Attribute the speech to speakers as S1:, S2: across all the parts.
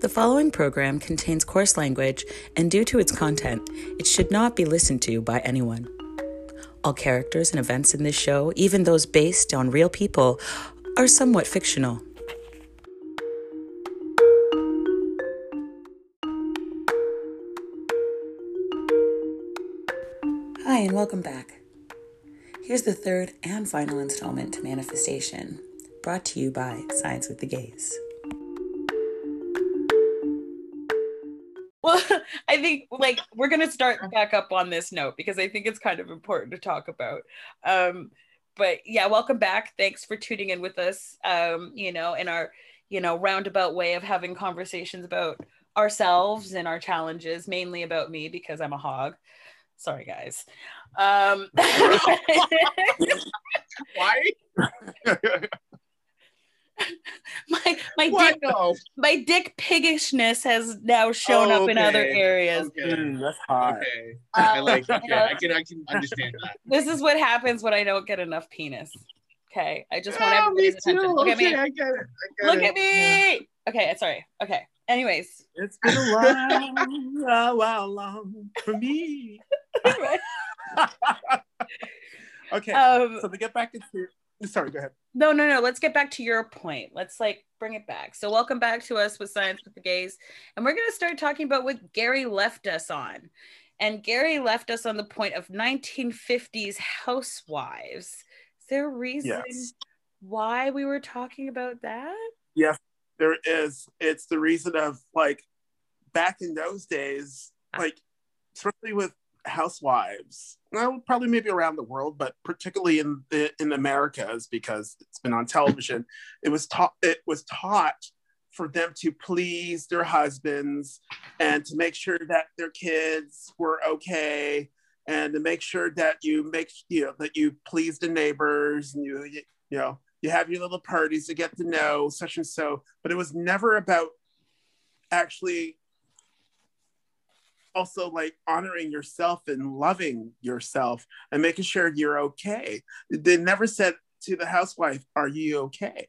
S1: The following program contains coarse language, and due to its content, it should not be listened to by anyone. All characters and events in this show, even those based on real people, are somewhat fictional. Hi, and welcome back. Here's the third and final installment to Manifestation, brought to you by Science with the Gays.
S2: I think like we're gonna start back up on this note because I think it's kind of important to talk about. Um, but yeah, welcome back. Thanks for tuning in with us. Um, you know, in our you know roundabout way of having conversations about ourselves and our challenges, mainly about me because I'm a hog. Sorry, guys. Um,
S3: Why?
S2: my my
S3: What?
S2: dick,
S3: No.
S2: my dick piggishness has now shown up in other areas.
S3: Okay.
S4: Mm, that's hot.
S3: Okay. I like
S2: Um,
S3: it. Yeah, I can I can understand that.
S2: This is what happens when I don't get enough penis. Okay, I just want
S3: Oh, me
S2: everybody's attention.
S3: too.
S2: Look at me.
S3: I get it. I get
S2: Look
S3: it.
S2: at me. Okay, sorry. Okay. Anyways,
S4: It's been a while, a while long for me. okay,
S2: um,
S4: so to get back into, sorry, go ahead.
S2: no, no, no. Let's get back to your point. Let's like bring it back. So, welcome back to us with Science with the Gays, and we're gonna start talking about what Gary left us on. And Gary left us on the point of 1950s housewives. Is there a reason
S4: Yes.
S2: why we were talking about that?
S4: yes there is. It's the reason of like back in those days, ah. like especially with housewives. Well, probably maybe around the world, but particularly in the in Americas because it's been on television. It was taught. It was taught for them to please their husbands and to make sure that their kids were okay and to make sure that you make you know that you please the neighbors and you you know you have your little parties to get to know such and so but it was never about actually also like honoring yourself and loving yourself and making sure you're okay. They never said to the housewife are you okay?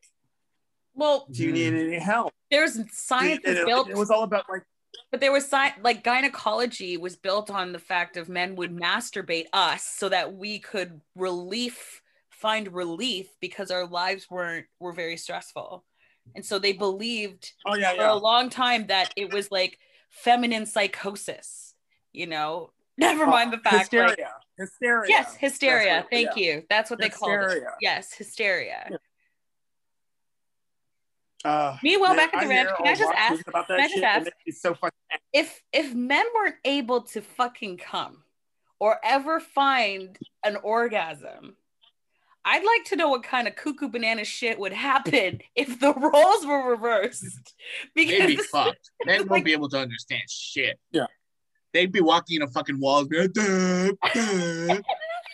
S2: Well,
S4: do you need mm. any help?
S2: There's science
S4: it,
S2: is
S4: it-
S2: built
S4: it was all about like
S2: But there was sci- like gynecology was built on the fact of men would masturbate us so that we could relief find relief because our lives weren't were very stressful. And so they believed
S4: oh yeah
S2: for a long time that it was like feminine psychosis, you know. Never mind the fact
S4: hysteria
S2: like
S4: hysteria
S2: yes, hysteria.
S4: What-
S2: Thank
S4: yeah.
S2: you. That's what they call it. Yes, hysteria.
S4: Yeah. uh,
S2: Meanwhile,
S4: man,
S2: back at the
S4: I
S2: ranch, can I just ask-
S4: about that
S2: can I just
S4: shit,
S2: ask-
S4: it makes me so fucking
S2: if if men weren't able to fucking come or ever find an orgasm i'd like to know what kind of cuckoo banana shit would happen if the roles were reversed because
S3: They'd be fucked. Men
S2: like-
S3: won't be able to understand shit.
S4: Yeah.
S3: They'd be walking in a fucking wall and be like, "Duh, duh,"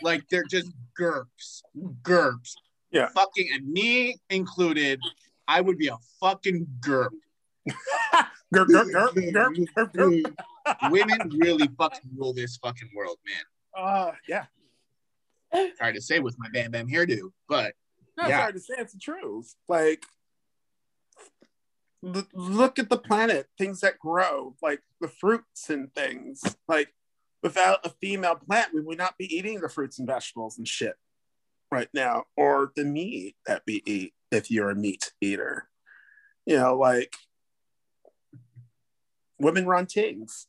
S3: like they're just GURPS. GURPS.
S4: Yeah.
S3: Fucking and me included, I would be a fucking GURP.
S4: Gurp, gurp, gurp, gurp, gurp, gurp.
S3: Women really fucking rule this fucking world, man.
S4: Uh, yeah.
S3: Sorry to say with my Bam Bam hairdo, but
S4: No, it's
S3: Yeah.
S4: hard to say. It's the truth. Like, l- look at the planet, things that grow, like the fruits and things. Like, without a female plant, we would not be eating the fruits and vegetables and shit right now, or the meat that we eat if you're a meat eater. You know, like, women run things.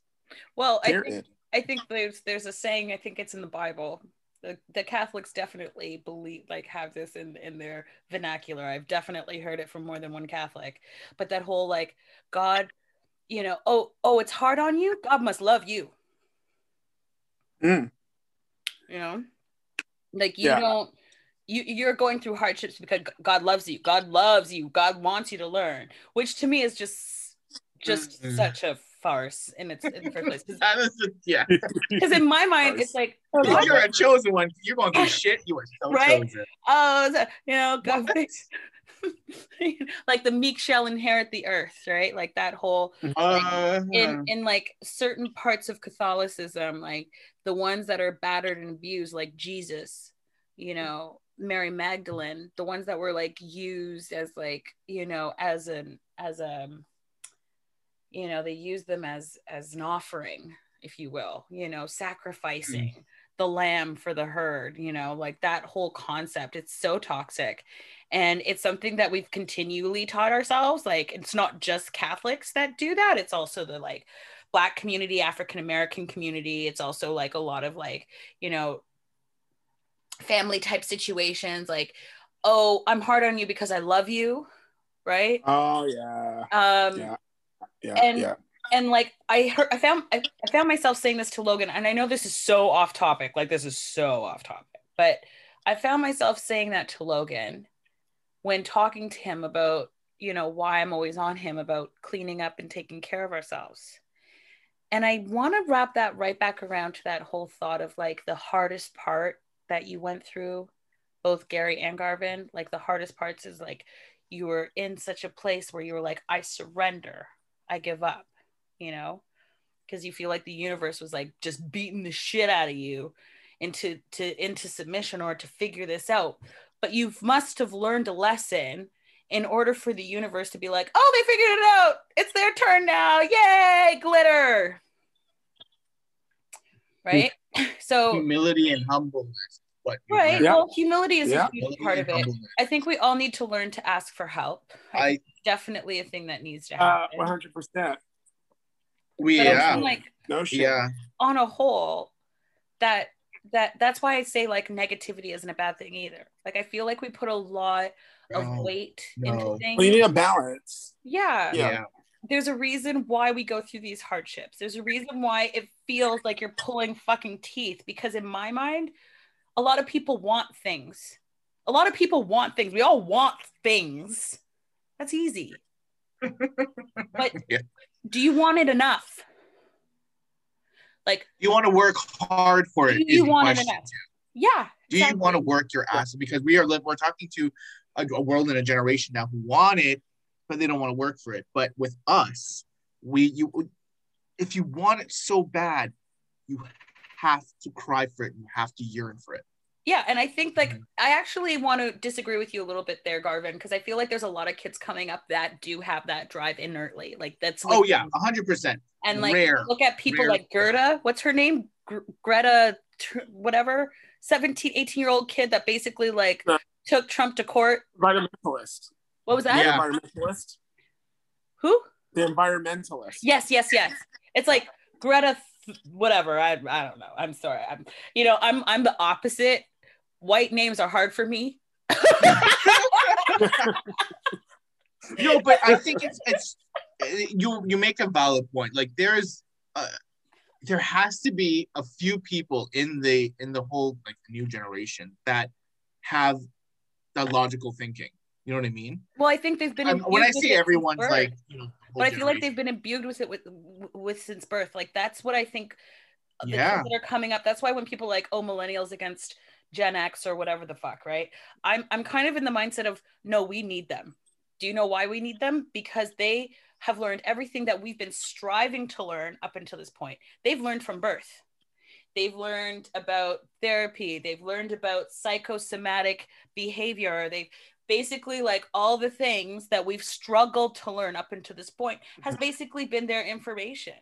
S2: well I think, I think there's there's a saying i think it's in the bible the, the catholics definitely believe like have this in in their vernacular. I've definitely heard it from more than one catholic. But that whole like god you know oh oh it's hard on you? God must love you.
S4: Mm.
S2: you know? Like you
S4: Yeah.
S2: don't you you're going through hardships because god loves you. God loves you. God wants you to learn which to me is just just
S3: Mhm.
S2: such a farce in its in the first place
S3: that is just, yeah.
S2: because in my mind it's like
S3: If you're a chosen one, you're going through shit. You are so
S2: Right?
S3: chosen.
S2: oh so- you know god like the meek shall inherit the earth right like that whole
S3: Uh,
S2: in in like certain parts of catholicism like the ones that are battered and abused like jesus you know mary magdalene the ones that were like used as like you know as an as a you know they use them as as an offering if you will you know sacrificing mm. the lamb for the herd you know like that whole concept it's so toxic. And it's something that we've continually taught ourselves like it's not just catholics that do that it's also the like black community african american community it's also like a lot of like you know family type situations like oh i'm hard on you because i love you right?
S4: Oh yeah.
S2: Um yeah yeah and yeah and like I heard, I found, I, I found myself saying this to Logan, and I know this is so off topic, like this is so off topic, but I found myself saying that to Logan when talking to him about, you know, why I'm always on him about cleaning up and taking care of ourselves. And I want to wrap that right back around to that whole thought of like the hardest part that you went through, both Gary and Garvin. Like the hardest parts is like you were in such a place where you were like, I surrender, I give up, you know, because you feel like the universe was like just beating the shit out of you into to into submission or to figure this out but you must have learned a lesson in order for the universe to be like, oh, they figured it out. It's their turn now. Yay, glitter. Right? so
S3: humility and humbleness.
S2: What right. Yeah. Well, humility is yeah. a huge part of it. I think we all need to learn to ask for help. I, I definitely a thing that needs to uh, happen.
S4: One hundred percent.
S3: We yeah.
S2: Like
S4: no shit.
S3: Yeah.
S2: On a whole, that that that's why I say like negativity isn't a bad thing either. Like I feel like we put a lot of no, weight no. into things.
S4: Well, you need a balance.
S2: Yeah.
S3: Yeah.
S2: There's a reason why we go through these hardships. There's a reason why it feels like you're pulling fucking teeth because in my mind, a lot of people want things. A lot of people want things. We all want things. That's easy. but yeah. do you want it enough? Like
S3: you want to work hard for it.
S2: You want it enough. Yeah.
S3: Do exactly. you want to work your ass? Because we are we're talking to a, a world and a generation now who want it, but they don't want to work for it. But with us, we you if you want it so bad, you have to cry for it. You have to yearn for it.
S2: Yeah, and I think like mm-hmm. I actually want to disagree with you a little bit there, Garvin, because I feel like there's a lot of kids coming up that do have that drive inertly. Like that's like,
S3: oh yeah, hundred percent.
S2: And like rare, look at people rare. like Gerda. What's her name? Gr- Greta, tr- whatever, 17, 18 year old kid that basically like yeah. took Trump to court.
S4: Environmentalist.
S2: What was that?
S4: Yeah. Environmentalist.
S2: Who?
S4: The environmentalist.
S2: Yes, yes, yes. It's like Greta whatever I, I don't know i'm sorry i'm you know i'm i'm the opposite white names are hard for me.
S3: no, but I think it's it's you you make a valid point. Like there's uh, there has to be a few people in the in the whole like new generation that have that logical thinking. You know what I mean?
S2: Well, I think they've been.
S3: Um, when I see everyone's like, you know,
S2: but I feel like they've been imbued with it with with since birth. Like that's what I think.
S3: Uh, yeah.
S2: that are coming up. That's why when people like, oh, millennials against Gen X or whatever the fuck, right? I'm I'm kind of in the mindset of no, we need them. Do you know why we need them? Because they have learned everything that we've been striving to learn up until this point. They've learned from birth. They've learned about therapy. They've learned about psychosomatic behavior. They've basically like all the things that we've struggled to learn up until this point has mm-hmm. basically been their information.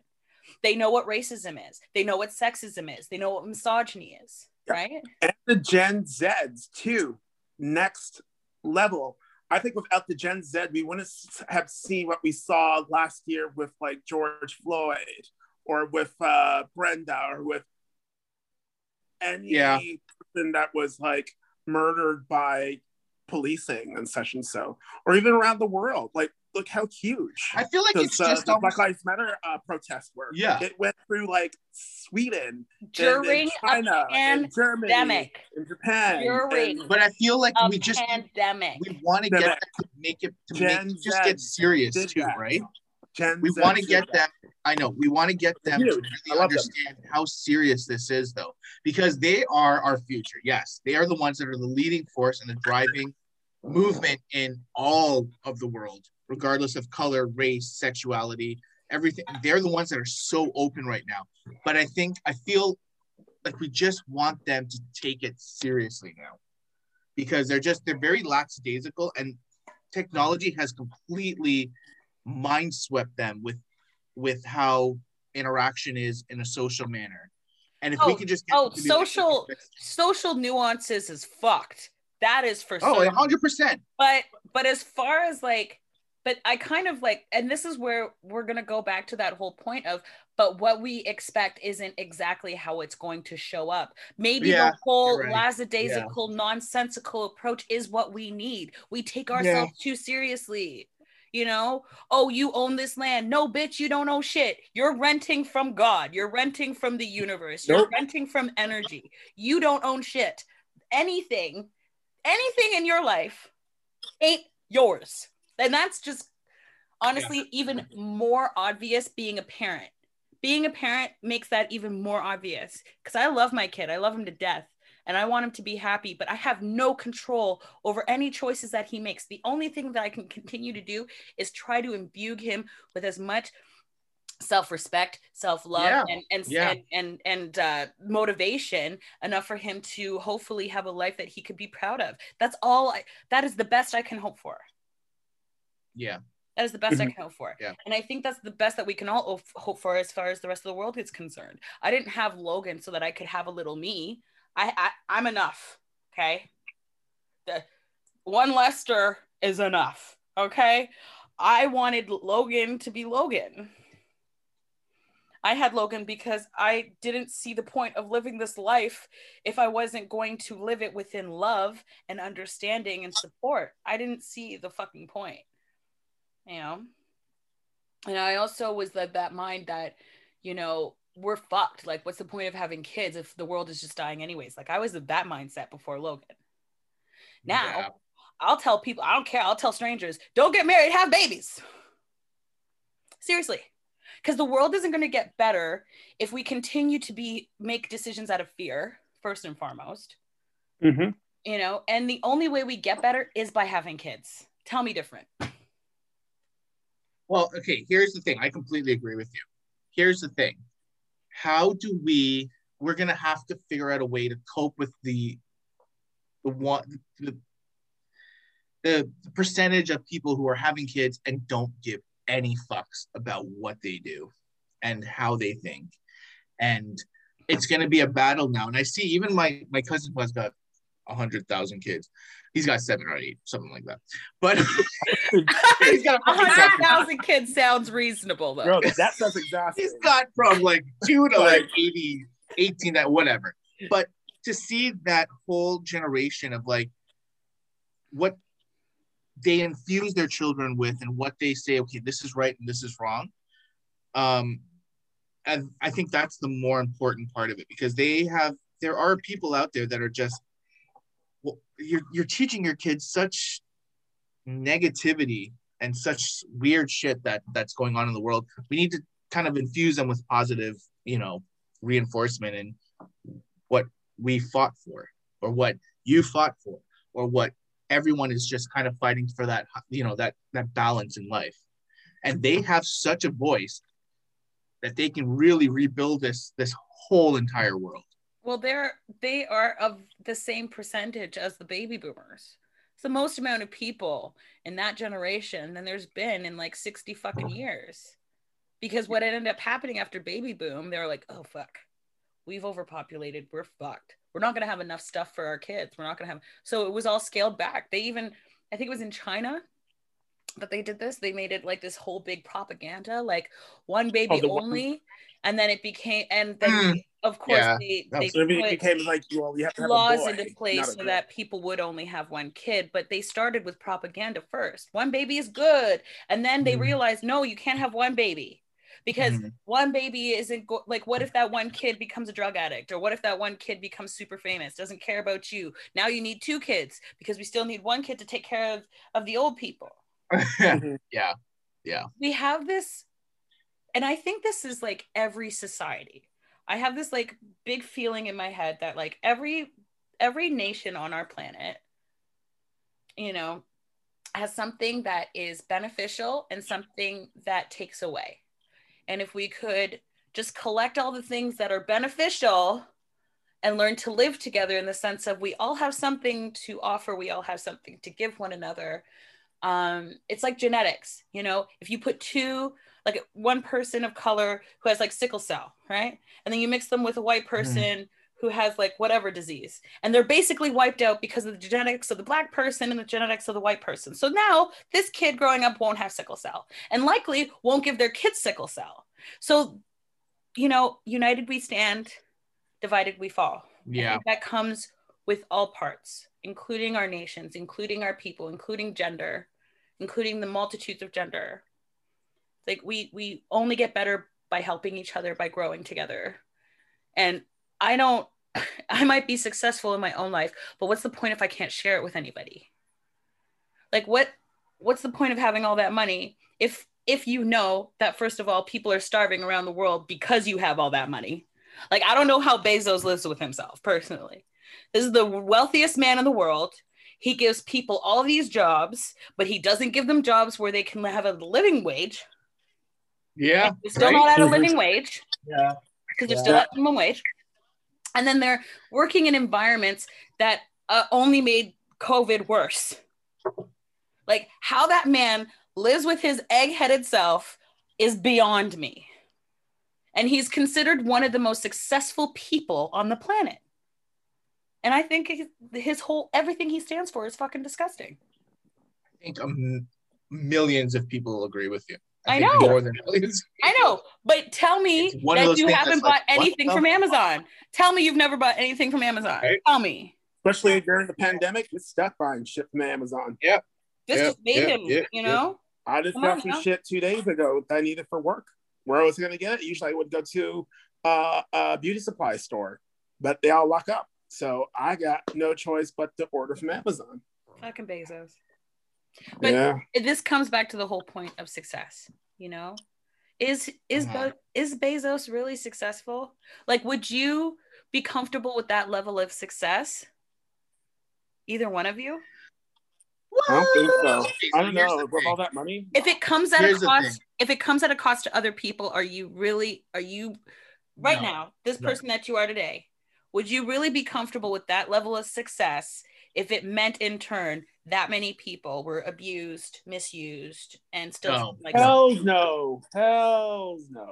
S2: They know what racism is. They know what sexism is. They know what misogyny is right?
S4: And the Gen Zs too, next level. I think without the Gen Z, we wouldn't have seen what we saw last year with like George Floyd or with uh, Brenda or with any yeah. person that was like murdered by policing and such and so, or even around the world. Like look how huge.
S3: I feel like it's uh, just
S4: the Black Lives Matter uh, protest were.
S3: Yeah,
S4: it went through like Sweden,
S2: during
S4: and, China,
S2: and
S4: Germany,
S2: pandemic.
S4: and Japan.
S2: During
S3: and, but I feel like we just
S2: pandemic.
S3: We want to get to make it to Gen make, just get serious too, that. right?
S4: Gen
S3: we want to get them. I know we want to get them to really understand them. how serious this is, though, because they are our future. Yes, they are the ones that are the leading force and the driving movement in all of the world regardless of color, race, sexuality, everything. They're the ones that are so open right now. But I think I feel like we just want them to take it seriously now because they're just they're very lackadaisical and technology has completely mind swept them with with how interaction is in a social manner. And if
S2: oh,
S3: we can just
S2: oh social social nuances is fucked. That is for
S3: oh, hundred percent.
S2: But but as far as like, but I kind of like, and this is where we're gonna go back to that whole point of, but what we expect isn't exactly how it's going to show up. Maybe yeah, the whole right. lackadaisical, yeah. nonsensical approach is what we need. We take ourselves yeah. too seriously you know? Oh you own this land. No bitch you don't own shit. You're renting from god. You're renting from the universe. You're renting from energy. You don't own shit. Anything anything in your life ain't yours. And that's just honestly yeah. even more obvious being a parent. Being a parent makes that even more obvious. Because i love my kid. I love him to death and I want him to be happy, but I have no control over any choices that he makes. The only thing that I can continue to do is try to imbue him with as much self-respect self-love yeah. and and, yeah. and and and uh, motivation enough for him to hopefully have a life that he could be proud of that's all I, that is the best i can hope for
S3: yeah
S2: that is the best I can hope for. Yeah. And I think that's the best that we can all hope for as far as the rest of the world is concerned. I didn't have Logan so that I could have a little me. I, I I'm enough. Okay. The one Lester is enough. Okay. I wanted Logan to be Logan. I had Logan because I didn't see the point of living this life if I wasn't going to live it within love and understanding and support. I didn't see the fucking point. You know? And I also was of that mind that, you know, we're fucked. Like, what's the point of having kids if the world is just dying anyways? Like, I was of that mindset before Logan. Now, yeah. I'll tell people, I don't care. I'll tell strangers, don't get married, have babies. Seriously. Because the world isn't going to get better if we continue to be make decisions out of fear, first and foremost.
S4: Mm-hmm.
S2: You know, and the only way we get better is by having kids. Tell me different.
S3: Well, okay, here's the thing. I completely agree with you. Here's the thing how do we we're going to have to figure out a way to cope with the the one the, the, percentage of people who are having kids and don't give any fucks about what they do and how they think. And it's going to be a battle now. And i see even my my cousin has got a hundred thousand kids he's got seven or eight, something like that. But
S2: he's got a hundred thousand kids sounds reasonable though.
S4: Bro, that sounds exactly.
S3: He's got from like two to like 80, 18, that whatever. But to see that whole generation of like what they infuse their children with and what they say, okay, this is right and this is wrong. Um, and I think that's the more important part of it because they have there are people out there that are just well, you're you're teaching your kids such negativity and such weird shit that that's going on in the world. We need to kind of infuse them with positive, you know, reinforcement and what we fought for, or what you fought for, or what everyone is just kind of fighting for that, you know, that that balance in life. And they have such a voice that they can really rebuild this this whole entire world.
S2: Well, they're they are of the same percentage as the baby boomers. It's the most amount of people in that generation than there's been in like 60 fucking years. Because what ended up happening after baby boom, they were like, oh fuck, we've overpopulated, we're fucked. We're not gonna have enough stuff for our kids. We're not gonna have so it was all scaled back. They even I think it was in China that they did this. They made it like this whole big propaganda, like one baby oh, only, one. and then it became and then mm of course yeah. they, they
S4: so it became like well you have to have
S2: laws boy, into place so that people would only have one kid but they started with propaganda first one baby is good and then they mm. realized no you can't have one baby because mm. one baby isn't go- like what if that one kid becomes a drug addict or what if that one kid becomes super famous doesn't care about you now you need two kids because we still need one kid to take care of of the old people
S3: mm-hmm. yeah yeah
S2: we have this and i think this is like every society I have this like big feeling in my head that like every every nation on our planet, you know, has something that is beneficial and something that takes away. And if we could just collect all the things that are beneficial and learn to live together in the sense of we all have something to offer, we all have something to give one another. um, it's like genetics you know if you put two like one person of color who has like sickle cell right and then you mix them with a white
S3: Mm-hmm.
S2: person who has like whatever disease and they're basically wiped out because of the genetics of the black person and the genetics of the white person so now this kid growing up won't have sickle cell and likely won't give their kids sickle cell so you know united we stand divided we fall
S3: Yeah.
S2: that comes with all parts, including our nations, including our people, including gender, including the multitudes of gender. Like we we only get better by helping each other, by growing together. And I don't I might be successful in my own life, but what's the point if I can't share it with anybody? Like what what's the point of having all that money if if you know that first of all people are starving around the world because you have all that money? Like I don't know how Bezos lives with himself personally. This is the wealthiest man in the world. He gives people all these jobs, but he doesn't give them jobs where they can have a living wage.
S3: Yeah.
S2: They're still
S3: right?
S2: not at a living wage
S3: Yeah.
S2: because they're
S3: Yeah.
S2: still at minimum wage. And then they're working in environments that uh, only made COVID worse. Like how that man lives with his egg-headed self is beyond me. And he's considered one of the most successful people on the planet. And I think his, his whole everything he stands for is fucking disgusting.
S3: I think um, millions of people will agree with you.
S2: I
S3: think
S2: know.
S3: More than millions.
S2: I know, but tell me
S3: It's one of
S2: that you haven't
S3: that's like,
S2: bought anything from? Amazon. Tell me you've never bought anything from Amazon.
S3: Right.
S2: Tell me.
S4: Especially during the pandemic, it's stuck buying shit from Amazon.
S2: This
S3: Yeah,
S2: just made
S3: yeah,
S2: him,
S3: yeah,
S2: you
S3: yeah.
S2: know?
S4: I just
S2: Come
S4: got
S2: on
S4: some
S2: now.
S4: shit two days ago that I needed for work. Where I was going to get it, usually I would go to uh, a beauty supply store, but they all lock up. So I got no choice but to order from Amazon.
S2: Fucking Bezos. But-
S4: yeah.
S2: This comes back to the whole point of success, you know? Is is
S3: Uh-huh.
S2: Be- is Bezos really successful? Like would you be comfortable with that level of success? Either one of you?
S4: I don't think so. I don't
S3: here's
S4: know.
S3: the
S4: With all that money,
S2: If it comes at
S3: Here's
S2: a cost, if it comes at a cost to other people, are you really are you right
S3: No.
S2: now, this
S3: No.
S2: person that you are today, would you really be comfortable with that level of success if it meant in turn that many people were abused, misused, and still
S3: No.
S2: like
S4: Hells no. hell no.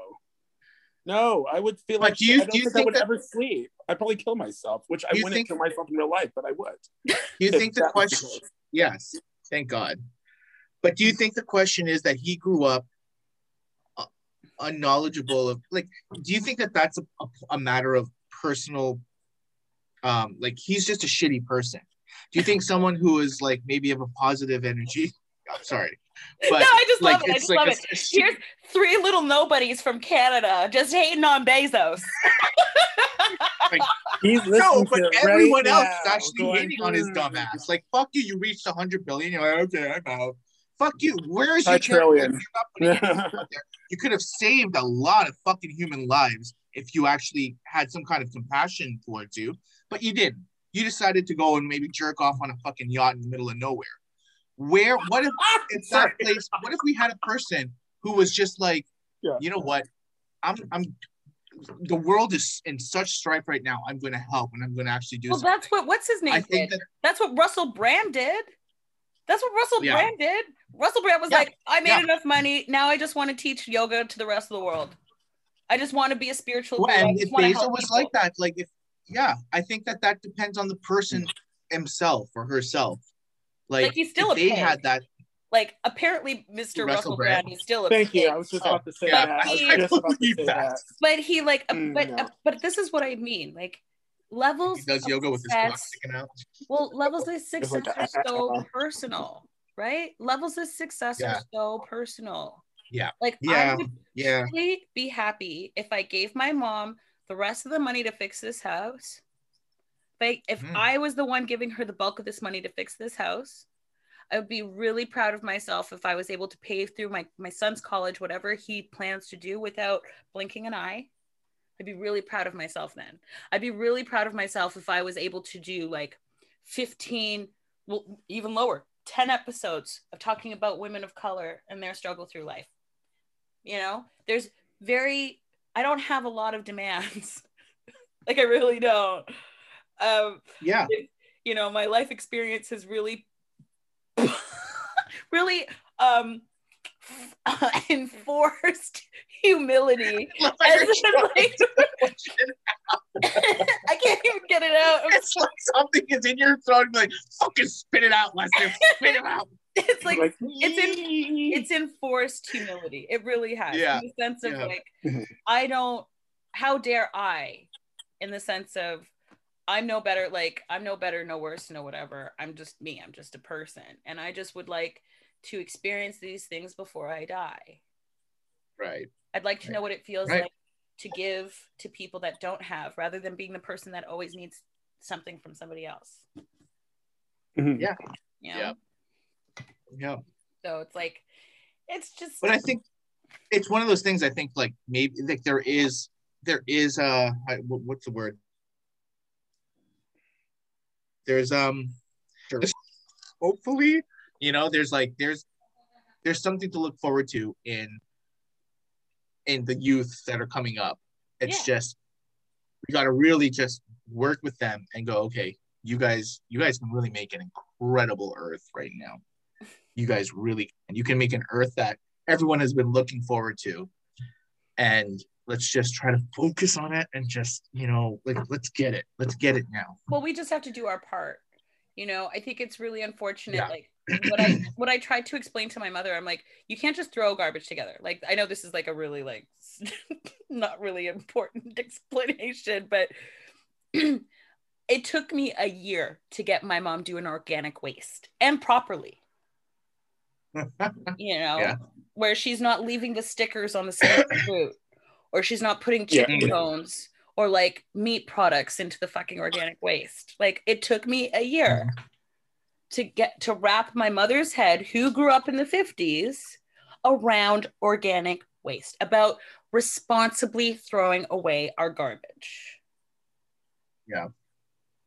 S4: No, I would feel
S3: But
S4: like
S3: you-
S4: I don't
S3: do you
S4: think, I would
S3: that-
S4: ever sleep. I'd probably kill myself, which I wouldn't
S3: think-
S4: kill myself in real life, but I would.
S3: Do you think the
S4: that was the
S3: question? Yes, thank God. But do you think the question is that he grew up uh, unknowledgeable of like? Do you think that that's a, a, a matter of personal? Um, like he's just a shitty person. Do you think someone who is like maybe of a positive energy? I'm sorry, but
S2: no, I just
S3: like
S2: love it. I just
S3: like
S2: love
S3: a-
S2: it.
S3: a
S2: Here's three little nobodies from Canada just hating on Bezos.
S4: He's
S3: No, but everyone
S4: right
S3: else
S4: now,
S3: is actually
S4: going,
S3: hating on his
S4: "Hmm."
S3: dumb ass. Like, fuck you, you reached a hundred billion. You're like, okay, I'm out. Fuck you. Where is your character?
S4: trillion.
S3: You're not putting anything out there. You could have saved a lot of fucking human lives if you actually had some kind of compassion towards you, but you didn't. You decided to go and maybe jerk off on a fucking yacht in the middle of nowhere. Where? What if it's that place? What if we had a person who was just like,
S4: Yeah.
S3: you know what? I'm, I'm. The world is in such strife right now. I'm going to help, and I'm going to actually do
S2: well,
S3: something.
S2: that's what what's his name
S3: I
S2: did.
S3: think that
S2: That's what Russell Brand did. That's what Russell
S3: Yeah.
S2: Brand did. Russell Brand was
S3: Yeah.
S2: like, I made
S3: Yeah.
S2: enough money. Now I just want to teach yoga to the rest of the world. I just want to be a spiritual
S3: Well, and if
S2: wanna
S3: Bezos was
S2: people."
S3: like that, like if yeah, I think that that depends on the person himself or herself. Like,
S2: Like, he's still
S3: if
S2: a
S3: they
S2: pig.
S3: had that.
S2: Like apparently, Mr.
S3: Russell
S2: Russell, Brand.
S3: Brand.
S2: is still a
S4: Thank you. I was just about to say
S3: yeah,
S4: that. I was just about to say
S3: that.
S4: that.
S2: But he like,
S4: Mm,
S2: but
S4: no.
S2: but this is what I mean. Like levels.
S3: He does
S2: of
S3: yoga with his cock sticking out.
S2: Well, levels of success are so personal, right? Levels of success
S3: Yeah.
S2: are so personal.
S3: Yeah.
S2: Like
S3: Yeah.
S2: I would
S3: Yeah,
S2: really be happy if I gave my mom the rest of the money to fix this house. But if
S3: Mhm.
S2: I was the one giving her the bulk of this money to fix this house, I would be really proud of myself if I was able to pay through my, my son's college, whatever he plans to do without blinking an eye. I'd be really proud of myself then. I'd be really proud of myself if I was able to do like 15, well, even lower, 10 episodes of talking about women of color and their struggle through life. You know, there's very, I don't have a lot of demands. like, I really don't. Um,
S3: yeah.
S2: you know, my life experience has really really um enforced humility.
S3: Like,
S2: I can't even get it out.
S3: It's like something is in your throat. Like fucking spit it out, Lester. Spit it out.
S2: it's like
S4: Like,
S2: it's in it's enforced humility. It really has.
S3: Yeah.
S2: In the sense of
S3: Yeah.
S2: like,
S4: Mhm.
S2: I don't how dare I, in the sense of I'm no better, like I'm no better, no worse, no whatever. I'm just me, I'm just a person. And I just would like to experience these things before I die.
S3: Right.
S2: I'd like to know what it feels
S3: Right.
S2: like to give to people that don't have rather than being the person that always needs something from somebody else.
S4: Mhm.
S3: Yeah.
S2: You know?
S3: Yeah. Yeah.
S2: So it's like it's just
S3: But I think it's one of those things. I think like maybe like there is there is uh what's the word? There's um there's- hopefully you know there's like there's there's something to look forward to in in the youth that are coming up. It's
S2: Yeah.
S3: just we got to really just work with them and go okay you guys you guys can really make an incredible earth right now you guys really and you can make an earth that everyone has been looking forward to. And let's just try to focus on it and just you know like let's get it. Let's get it now.
S2: Well we just have to do our part. You know i think it's really unfortunate
S3: Yeah.
S2: like what i what i tried to explain to my mother i'm like you can't just throw garbage together. Like i know this is like a really like not really important explanation but it took me a year to get my mom doing organic waste and properly you know
S3: Yeah.
S2: where she's not leaving the stickers on the same fruit or she's not putting chicken
S3: Yeah.
S2: bones or like meat products into the fucking organic waste like it took me a year to get to wrap my mother's head who grew up in the 50s around organic waste about responsibly throwing away our garbage
S3: Yeah.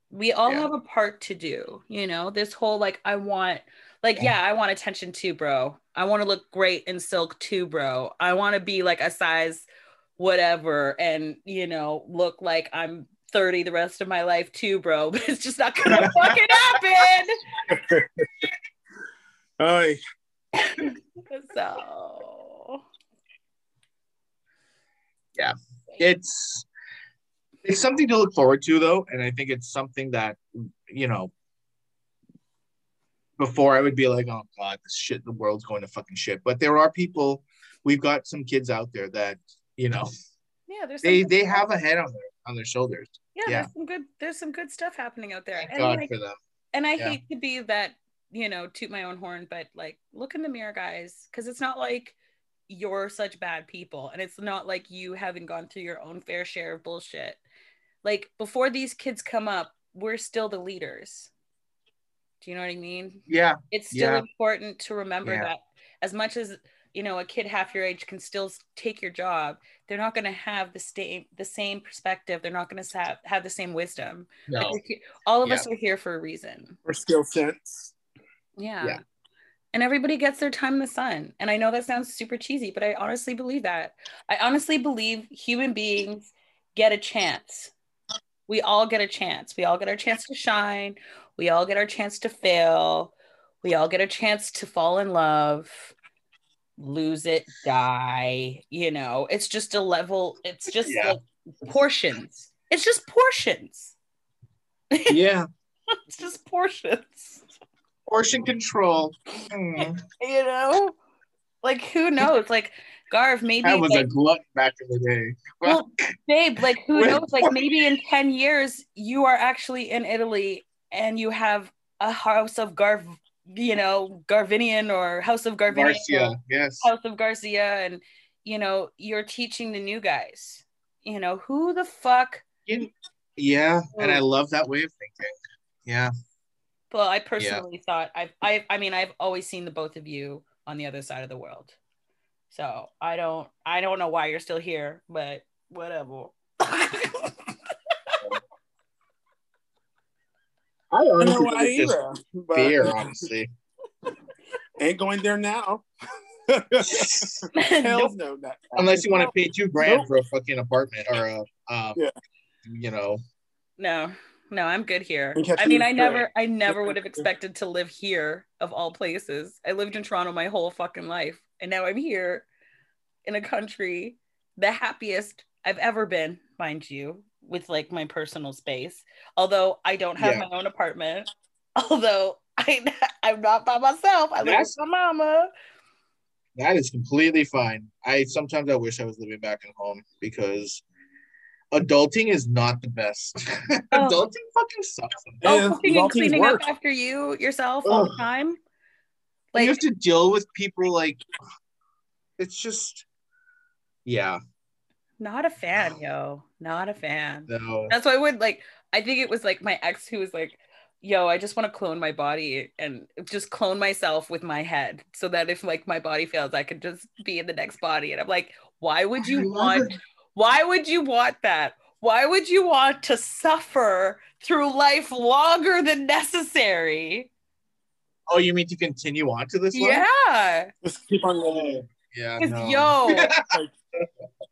S2: we all
S3: Yeah.
S2: have a part to do you know this whole like i want like yeah. i want attention too bro. I want to look great in silk too bro. I want to be like a size whatever and you know look like i'm 30 the rest of my life too bro. But it's just not gonna fucking happen.
S4: Oy.
S2: so. Yeah.
S3: it's it's something to look forward to though and i think it's something that you know before i would be like oh god this shit the world's going to fucking shit but there are people we've got some kids out there that you know
S2: yeah there's
S3: they they have a head on their on their shoulders
S2: yeah,
S3: yeah.
S2: there's some good there's some good stuff happening out there
S3: thank
S2: and
S3: god
S2: like,
S3: for them
S2: and I
S3: Yeah.
S2: hate to be that, you know, toot my own horn, but like, look in the mirror, guys, because it's not like you're such bad people, and it's not like you haven't gone through your own fair share of bullshit. Like, before these kids come up, we're still the leaders. Do you know what I mean?
S3: yeah
S2: It's still
S3: Yeah.
S2: important to remember
S3: Yeah.
S2: that as much as you know a kid half your age can still take your job they're not going to have the same the same perspective they're not going to have, have the same wisdom
S3: no
S2: we're all of
S3: Yeah.
S2: us are here for a reason
S4: Or skill sets
S2: yeah.
S3: Yeah.
S2: And everybody gets their time in the sun. And I know that sounds super cheesy, but I honestly believe that. I honestly believe human beings get a chance. We all get a chance. We all get our chance to shine. We all get our chance to fail. We all get a chance to fall in love, lose it, die. You know, it's just a level, it's just
S3: Yeah.
S2: like portions. It's just portions.
S3: yeah
S2: It's just portions.
S3: portion control Hmm.
S2: you know like who knows like garv maybe
S3: that was a
S2: like,
S3: glut back in the day.
S2: Well babe like who knows? Like maybe in 10 years you are actually in italy and you have a house of garv you know garvinian or house of garvinian
S3: garcia yes.
S2: House of garcia and you know you're teaching the new guys. You know who the fuck
S3: yeah and i oh. love that way of thinking. Yeah.
S2: Well i personally thought i've i i mean i've always seen the both of you on the other side of the world so i don't i don't know why you're still here but whatever
S3: i
S4: I don't know
S3: honestly
S4: why
S3: think
S4: either.
S3: just
S4: But
S3: fear honestly
S4: ain't going there now.
S2: Nope.
S4: No. Not,
S3: unless you want to pay two grand
S4: Nope.
S3: for a fucking apartment or a um
S4: Yeah.
S3: you know
S2: no no, I'm good here. I mean, I never, I never would have expected to live here of all places. I lived in Toronto my whole fucking life, and now I'm here in a country, the happiest I've ever been, mind you, with like my personal space. Although I don't have
S3: Yeah.
S2: my own apartment, although I, I'm not by myself. I live with my mama.
S3: That is completely fine. I sometimes I wish I was living back at home because adulting is not the best.
S2: Oh.
S3: adulting fucking sucks.
S2: Oh,
S4: it's
S2: cooking and cleaning
S4: work.
S2: up after you yourself all the
S3: Ugh.
S2: time.
S3: you have to deal with people like it's just yeah.
S2: not a fan, yo. Not a fan.
S3: No.
S2: That's why I would like. I think it was like my ex who was like, "Yo, I just want to clone my body and just clone myself with my head, so that if like my body fails, I could just be in the next body." And I'm like, "Why would you want?
S3: it.
S2: Why would you want that? Why would you want to suffer through life longer than necessary?"
S3: Oh, you mean to continue on to this one?
S2: Yeah,
S4: Just keep on living.
S3: Yeah.
S2: 'Cause,
S3: no.
S2: yo,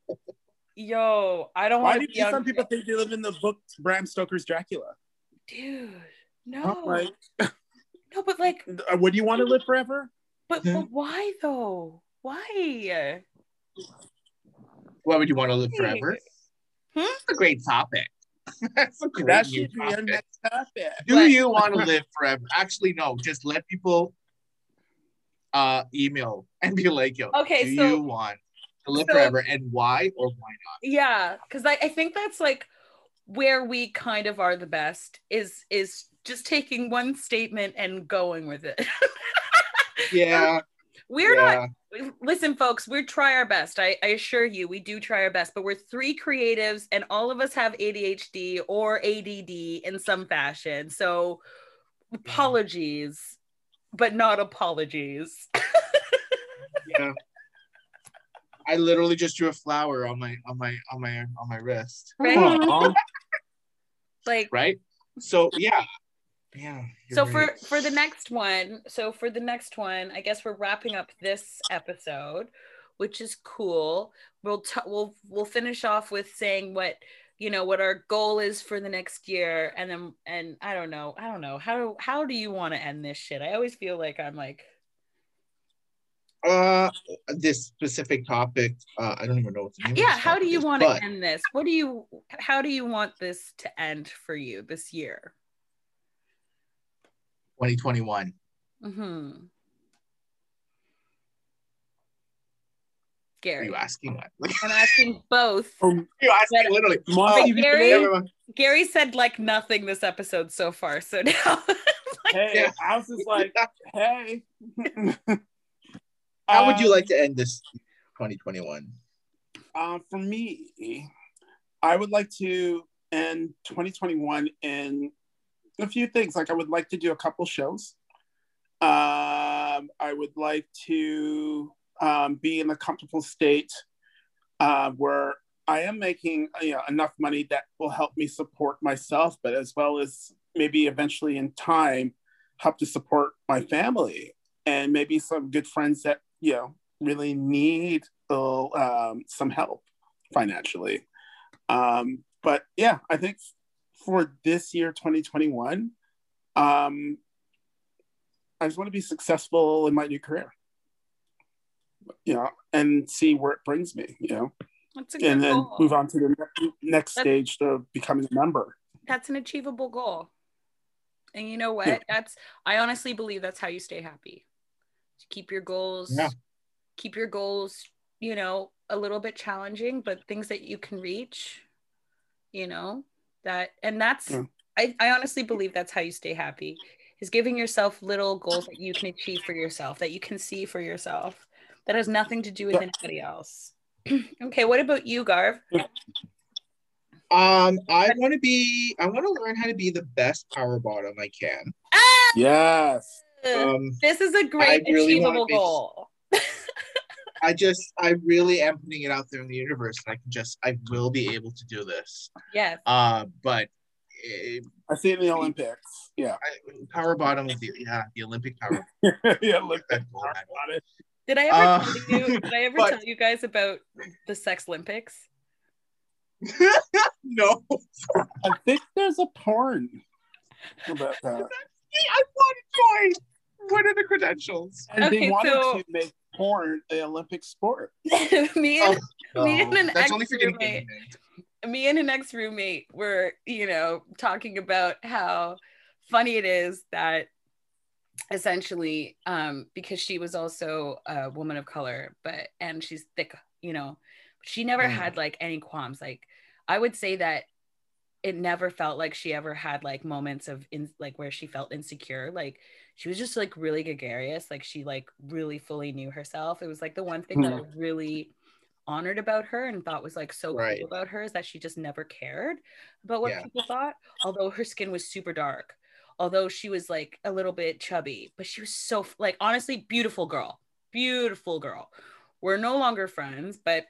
S2: yo, I don't
S4: why
S2: want
S4: do
S2: to
S4: you
S2: be
S4: some people think they live in the book Bram Stoker's Dracula?
S2: Dude, no,
S4: Like,
S2: no, but like,
S4: uh, would you want to live forever?
S2: but, but why though? Why?
S3: Why would you want to live forever?
S2: Hmm?
S3: That's a great topic. That's a great
S4: That should be a
S3: topic.
S4: next topic.
S3: Do you want to live forever? Actually, no. Just let people uh email and be like, yo,
S2: Okay,
S3: do
S2: so-
S3: you want to live
S2: so-
S3: forever and why or why not?
S2: Yeah, because I, I think that's like where we kind of are the best is is just taking one statement and going with it.
S3: Yeah.
S2: We're
S3: yeah.
S2: not listen, folks, we try our best. I, I assure you, we do try our best, but we're three creatives and all of us have ADHD or ADD in some fashion. So apologies, but not apologies.
S3: yeah. I literally just drew a flower on my on my on my on my wrist.
S2: Right? Like
S3: Right? So yeah. Yeah.
S2: so for
S3: right.
S2: for the next one so for the next one i guess we're wrapping up this episode which is cool we'll t- we'll we'll finish off with saying what you know what our goal is for the next year and then and i don't know i don't know how how do you want to end this shit i always feel like i'm like
S3: uh this specific topic, uh I don't even know what the name
S2: yeah how do you want to end this what do you how do you want this to end for you this year
S3: 2021.
S2: mm-hmm
S3: Are
S2: gary
S3: you asking what? Like,
S2: i'm asking both
S4: Um,
S3: you asking
S2: But-
S3: literally.
S4: Mark,
S2: But Gary- Gary said like nothing this episode so far. So now
S4: hey,
S3: Yeah.
S4: I was just like, hey.
S3: How would you
S4: Um,
S3: like to end this 2021?
S4: Uh, for me, I would like to end 2021 in a few things. Like, I would like to do a couple shows. Um, I would like to um, be in a comfortable state uh, where I am making you know, enough money that will help me support myself, but as well as maybe eventually in time help to support my family and maybe some good friends that you know really need uh, some help financially. Um, but yeah, I think for this year, 2021, um, I just want to be successful in my new career, you know, and see where it brings me, you know,
S2: that's a good
S4: and then
S2: goal.
S4: move on to the ne- next
S2: That's-
S4: stage to becoming a member.
S2: That's an achievable goal. And you know what?
S4: Yeah.
S2: That's I honestly believe that's how you stay happy. To keep your goals.
S3: Yeah.
S2: Keep your goals, you know, a little bit challenging, but things that you can reach, you know, that and that's
S4: Yeah.
S2: I, I honestly believe that's how you stay happy is giving yourself little goals that you can achieve for yourself, that you can see for yourself, that has nothing to do with
S4: Yeah.
S2: anybody else. okay, what about you, Garv?
S3: Um, I want to be. I want to learn how to be the best power bottom I can.
S4: Yes.
S3: Um,
S2: this is a great
S3: I really
S2: achievable
S3: be-
S2: goal.
S3: I just, I really am putting it out there in the universe, and I can just, I will be able to do this.
S2: Yes.
S3: Uh, but eh,
S4: I see it in the Olympics. Yeah.
S3: I, power bottom of the, yeah, the Olympic power.
S4: yeah, look at
S3: That goal,
S4: that.
S2: Did I ever
S3: Uh,
S2: tell you? Did I ever
S3: but-
S2: tell you guys about the Sex Olympics?
S3: no.
S4: I think there's a porn about that.
S3: I want to join. What are the credentials?
S4: And
S2: Okay,
S4: they wanted
S2: so-
S4: to make porn an Olympic sport.
S2: me and
S3: Oh,
S2: Me and an
S3: That's only for getting
S2: ex-roommate. me and an ex roommate were, you know, talking about how funny it is that essentially, um, because she was also a woman of color, but and she's thick, you know, she never
S3: Mm.
S2: had like any qualms. Like, I would say that it never felt like she ever had like moments of in like where she felt insecure. Like she was just like really gregarious. Like she like really fully knew herself. It was like the one thing that I mm-hmm. really honored about her and thought was like so
S3: Right.
S2: cool about her is that she just never cared about what
S3: Yeah.
S2: people thought. Although her skin was super dark, although she was like a little bit chubby, but she was so like honestly beautiful girl, beautiful girl. We're no longer friends, but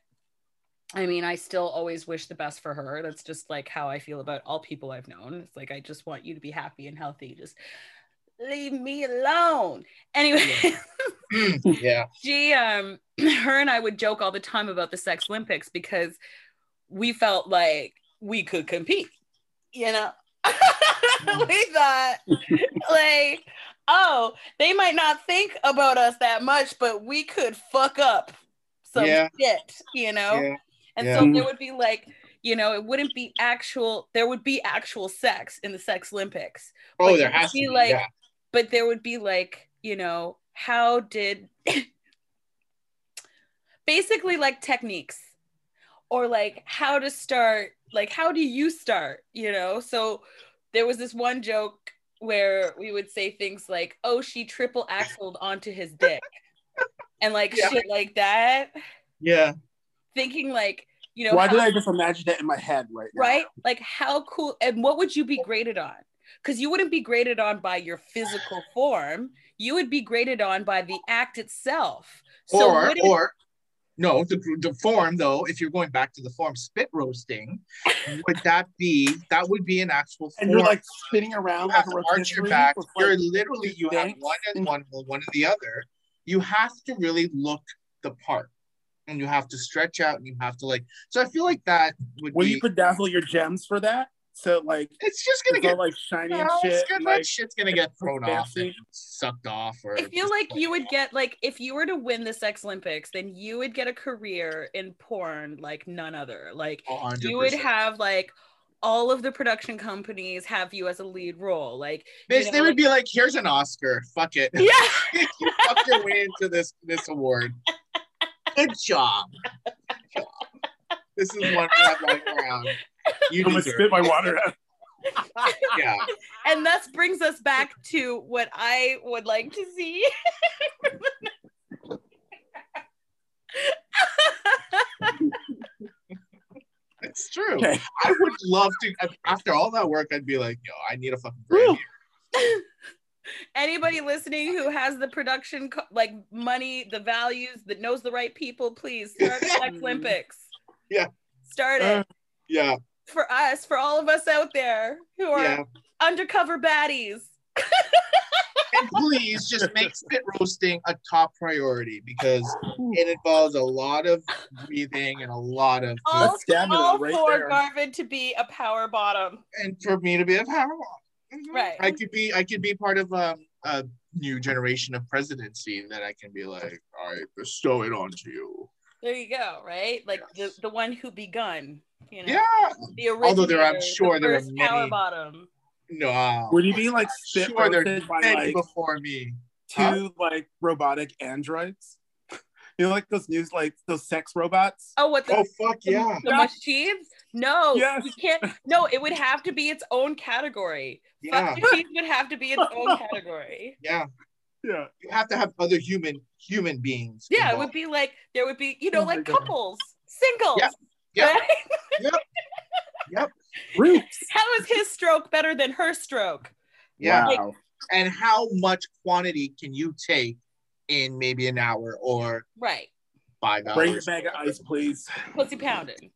S2: I mean, I still always wish the best for her. That's just like how I feel about all people I've known. It's like I just want you to be happy and healthy. Just leave me alone. Anyway,
S3: Mm, yeah.
S2: she um her and I would joke all the time about the sex Olympics because we felt like we could compete, you know. we thought like, oh, they might not think about us that much, but we could fuck up some
S3: Yeah.
S2: shit, you know.
S3: Yeah.
S2: And
S3: Yeah.
S2: so there would be like, you know, it wouldn't be actual. There would be actual sex in the sex Olympics,
S3: Oh, there has to
S2: see,
S3: be.
S2: like,
S3: yeah.
S2: But there would be like, you know, how did basically like techniques or like how to start, like how do you start, you know? So there was this one joke where we would say things like, "Oh, she triple axled onto his dick," and like
S3: Yeah.
S2: shit like that.
S3: Yeah.
S2: Thinking like, you know,
S4: Why
S2: how-
S4: did I just imagine that in my head right now?
S2: right? Like how cool and what would you be graded on? Because you wouldn't be graded on by your physical form. You would be graded on by the act itself. So
S3: or
S2: it-
S3: or no, the, the form though, if you're going back to the form spit roasting, would that be that would be an actual form.
S4: And you're like spinning around
S3: you have
S4: like
S3: to arch your back you're literally you have one and one, one and the other. You have to really look the part, and you have to stretch out, and you have to like. So I feel like that would
S4: Will
S3: be.
S4: you bedazzle your gems for that? So like
S3: it's just gonna
S4: it's all
S3: get.
S4: like shiny and
S3: No, it's
S4: shit.
S3: gonna-
S4: and,
S3: that
S4: like,
S3: shit's gonna get thrown off and sucked off. Or
S2: I feel like you would get like if you were to win the sex Olympics, then you would get a career in porn like none other. Like
S3: 100%.
S2: you would have like all of the production companies have you as a lead role. Like
S3: Bitch,
S2: you know,
S3: they would
S2: like-
S3: be like, "Here's an Oscar. Fuck it.
S2: yeah.
S3: you fucked your way into this this award. Good job. Good job. This is one we have lying around. You
S4: I'm gonna spit my water out.
S3: Yeah.
S2: and thus brings us back to what I would like to see.
S3: It's true.
S4: Okay.
S3: I would love to. After all that work, I'd be like, "Yo, I need a fucking Grammy."
S2: Anybody listening who has the production co- like money, the values, that knows the right people, please start the Olympics.
S3: Yeah.
S2: Start it
S4: Uh,
S3: Yeah,
S2: for us, for all of us out there who are
S3: yeah.
S2: undercover baddies.
S3: And please just make spit roasting a top priority because it involves a lot of breathing and a lot of.
S2: All,
S4: stamina
S2: all
S4: right
S2: for
S4: there.
S2: Garvin to be a power bottom.
S3: and for me to be a power.
S2: Right.
S3: I could be. I could be part of um, a new generation of presidency that I can be like, I bestow it onto you.
S2: There you go, right? Like the, the one who begun, you know.
S3: Yeah.
S2: The
S3: Although there- I'm sure
S2: the
S3: there are
S2: first power bottom.
S3: No.
S4: Would you be like spit
S3: sure there
S4: roasted
S3: many
S4: like
S3: before me.
S4: two like robotic androids? You know, like those news, like those sex robots.
S2: Oh, what the,
S3: Oh fuck yeah.
S2: the
S4: Yeah.
S2: machines? No,
S4: Yes.
S2: we can't. No, it would have to be its own category.
S3: Yeah.
S2: Fuck machines would have to be its own category.
S3: Yeah.
S4: Yeah.
S3: You have to have other human human beings.
S2: Yeah, it would be like there would be, you know,
S4: Oh
S2: like couples, singles.
S3: Yeah. Yeah.
S2: right?
S4: Roots.
S2: How is his stroke better than her stroke?
S3: Yeah.
S4: Wow.
S3: And how much quantity can you take in maybe an hour or
S2: Right.
S3: five hours?
S4: Bring a bag of ice, please.
S2: Pussy pounding.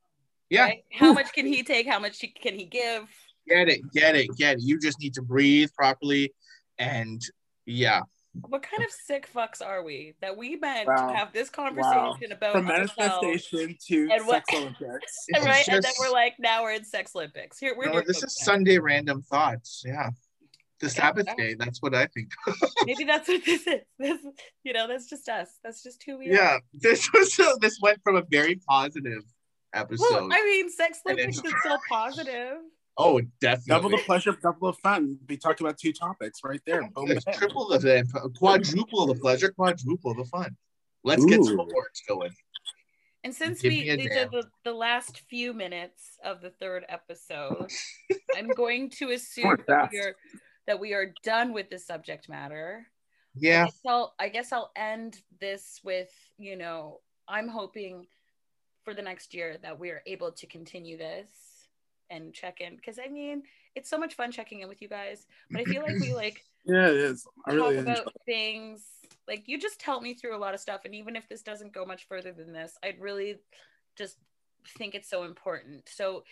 S3: Yeah.
S2: right? How much can he take? How much can he give?
S3: Get it, get it, get it. You just need to breathe properly. And yeah,
S2: what kind of sick fucks are we that we meant wow. to have this conversation wow. about
S4: from manifestation to and what, sex Olympics,
S2: right? Just, and then we're like, now we're in sex Olympics. Here, we're
S3: no, this is Sunday random thoughts. Yeah, the Sabbath day. That's what I think.
S2: Maybe that's what this is. This, you know, that's just us. That's just who we
S3: yeah, are. Yeah, this was so. This went from a very positive episode. Well,
S2: I mean, sex Olympics is so positive.
S3: Oh, definitely.
S4: Double the pleasure, double the fun. We talked about two topics right there.
S3: Boom, triple the quadruple the pleasure, quadruple the fun. Let's Ooh. get some awards going.
S2: And since Give we these are the, the last few minutes of the third episode, I'm going to assume that we, are, that we are done with the subject matter.
S3: Yeah. I
S2: guess, I'll, I guess I'll end this with, you know, I'm hoping for the next year that we are able to continue this and check in because I mean it's so much fun checking in with you guys. But I feel like we like
S4: yeah, it is. I
S2: talk really about things like you just help me through a lot of stuff. And even if this doesn't go much further than this, I'd really just think it's so important. So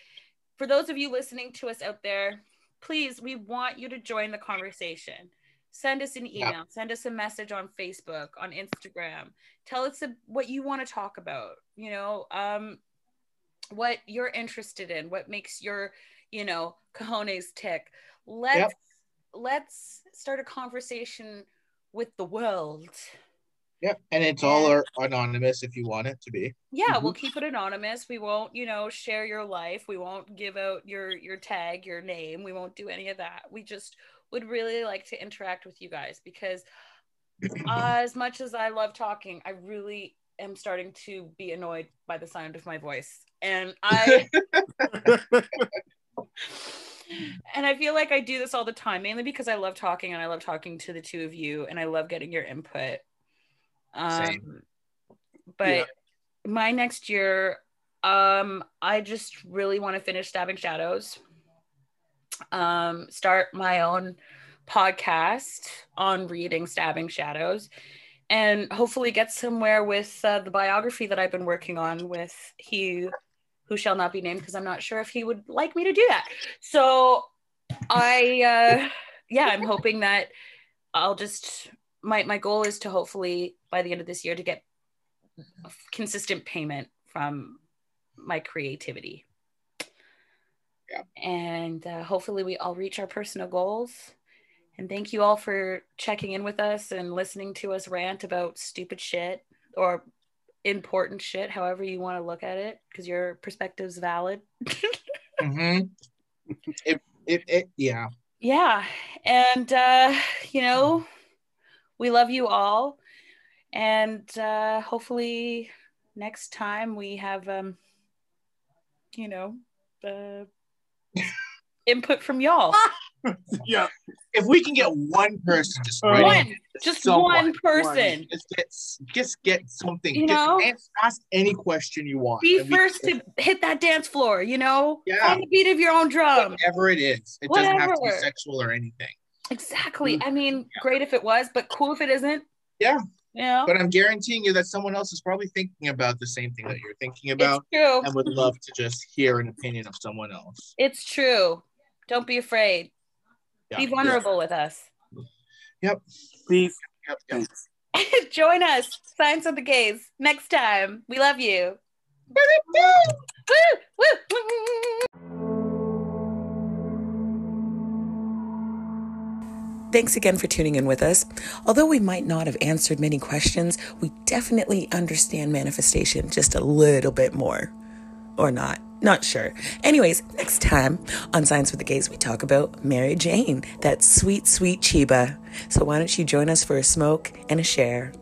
S2: for those of you listening to us out there, please, we want you to join the conversation. Send us an email, yeah. send us a message on Facebook, on Instagram. Tell us a, what you want to talk about. You know, um, what you're interested in, what makes your, you know, cojones tick. Let's yep. let's start a conversation with the world.
S3: Yep, and it's all anonymous if you want it to be.
S2: Yeah, mm-hmm. we'll keep it anonymous. We won't, you know, share your life. We won't give out your your tag, your name. We won't do any of that. We just would really like to interact with you guys because as much as I love talking, I really am starting to be annoyed by the sound of my voice. And I and I feel like I do this all the time, mainly because I love talking and I love talking to the two of you and I love getting your input. Um, Same. but yeah. my next year, um, I just really want to finish Stabbing Shadows. Um, start my own podcast on reading Stabbing Shadows and hopefully get somewhere with uh, the biography that I've been working on with he who shall not be named because I'm not sure if he would like me to do that. So I uh yeah, I'm hoping that I'll just my my goal is to hopefully by the end of this year to get consistent payment from my creativity. Yeah. And uh, hopefully we all reach our personal goals and thank you all for checking in with us and listening to us rant about stupid shit or important shit, however you want to look at it, because your perspective's valid.
S3: mm-hmm. It, it, it, yeah.
S2: Yeah. And, uh, you know, we love you all. And uh, hopefully next time we have, um, you know, uh, input from y'all.
S3: yeah. If we can get one person, just
S2: one, just someone, one person,
S3: just get just get something. You know, just ask any question you want.
S2: Be first to hit that dance floor. You know, yeah. on the beat of your own drum.
S3: Whatever it is, it Whatever. doesn't have to be sexual or anything.
S2: Exactly. Mm. I mean, yeah. great if it was, but cool if it isn't.
S3: Yeah.
S2: Yeah.
S3: But I'm guaranteeing you that someone else is probably thinking about the same thing that you're thinking about. And would love to just hear an opinion of someone else.
S2: It's true. Don't be afraid. Yeah. Be vulnerable with us.
S3: Yep.
S4: Please.
S3: Yep. yep.
S2: Join us, Science of the Gays, next time. We love you.
S1: Thanks again for tuning in with us. Although we might not have answered many questions, we definitely understand manifestation just a little bit more. Or not. Not sure. Anyways, next time on Science with the Gays, we talk about Mary Jane, that sweet, sweet Chiba. So why don't you join us for a smoke and a share?